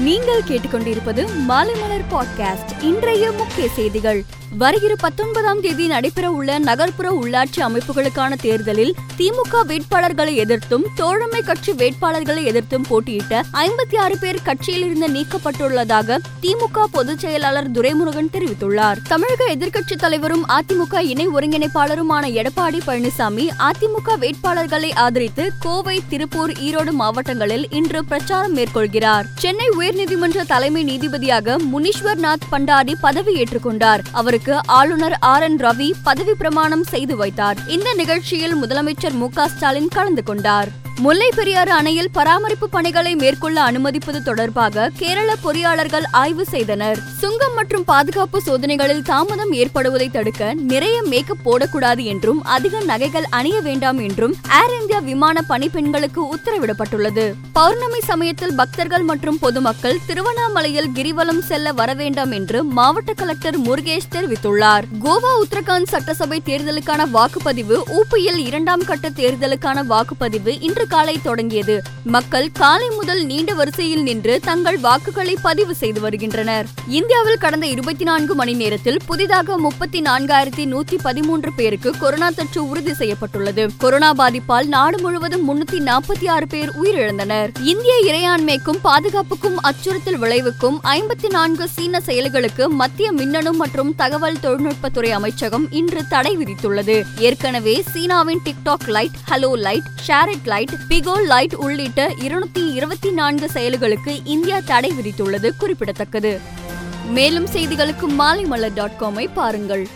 நீங்கள் கேட்டுக்கொண்டிருப்பது மாலைமலர் பாட்காஸ்ட் இன்றைய முக்கிய செய்திகள். வருகிற பத்தொன்பதாம் தேதி நடைபெற உள்ள நகர்ப்புற உள்ளாட்சி அமைப்புகளுக்கான தேர்தலில் திமுக வேட்பாளர்களை எதிர்த்தும் தோழமை கட்சி வேட்பாளர்களை எதிர்த்தும் போட்டியிட்ட ஐம்பத்தி ஆறு பேர் கட்சியில் இருந்து நீக்கப்பட்டுள்ளதாக திமுக பொதுச் செயலாளர் துரைமுருகன் தெரிவித்துள்ளார். தமிழக எதிர்க்கட்சி தலைவரும் அதிமுக இணை ஒருங்கிணைப்பாளருமான எடப்பாடி பழனிசாமி அதிமுக வேட்பாளர்களை ஆதரித்து கோவை திருப்பூர் ஈரோடு மாவட்டங்களில் இன்று பிரச்சாரம் மேற்கொள்கிறார். சென்னை உயர் உயர்நீதிமன்ற தலைமை நீதிபதியாக முனீஸ்வர் நாத் பண்டாரி பதவியேற்றுக் கொண்டார் அவருக்கு ஆளுநர் ஆர் என் ரவி பதவி பிரமாணம் செய்து வைத்தார். இந்த நிகழ்ச்சியில் முதலமைச்சர் மு க ஸ்டாலின் கலந்து கொண்டார். முல்லை பெரியாறு அணையில் பராமரிப்பு பணிகளை மேற்கொள்ள அனுமதிப்பது தொடர்பாக கேரள பொறியாளர்கள் ஆய்வு செய்தனர். சுங்கம் மற்றும் பாதுகாப்பு சோதனைகளில் தாமதம் ஏற்படுவதை தடுக்க நிறைய மேக்கப் போடக்கூடாது என்றும் அதிக நகைகள் அணிய வேண்டாம் என்றும் ஏர் இந்தியா விமான பணிப்பெண்களுக்கு உத்தரவிடப்பட்டுள்ளது. பௌர்ணமி சமயத்தில் பக்தர்கள் மற்றும் பொதுமக்கள் திருவண்ணாமலையில் கிரிவலம் செல்ல வர வேண்டாம் என்று மாவட்ட கலெக்டர் முருகேஷ் தெரிவித்துள்ளார். கோவா உத்தரகாண்ட் சட்டசபை தேர்தலுக்கான வாக்குப்பதிவு ஊபியில் இரண்டாம் கட்ட தேர்தலுக்கான வாக்குப்பதிவு இன்று காலை தொடங்கியது. மக்கள் காலை முதல் நீண்ட வரிசையில் நின்று தங்கள் வாக்குகளை பதிவு செய்து வருகின்றனர். இந்தியாவில் கடந்த இருபத்தி நான்கு மணி நேரத்தில் புதிதாக முப்பத்தி நான்காயிரத்தி நூத்தி பதிமூன்று பேருக்கு கொரோனா தொற்று உறுதி செய்யப்பட்டுள்ளது. கொரோனா பாதிப்பால் நாடு முழுவதும் முன்னூத்தி நாற்பத்தி ஆறு பேர் உயிரிழந்தனர். இந்திய இறையாண்மைக்கும் பாதுகாப்புக்கும் அச்சுறுத்தல் விளைவுக்கும் ஐம்பத்தி நான்கு சீன செயல்களுக்கு மத்திய மின்னணு மற்றும் தகவல் தொழில்நுட்பத்துறை அமைச்சகம் இன்று தடை விதித்துள்ளது. ஏற்கனவே சீனாவின் TikTok lite Hello lite SHAREit lite Bigo lite உள்ளிட்ட இருநூத்தி இருபத்தி நான்கு செயல்களுக்கு இந்தியா தடை விதித்துள்ளது குறிப்பிடத்தக்கது. மேலும் செய்திகளுக்கு மாலைமலர் டாட் காமை பாருங்கள்.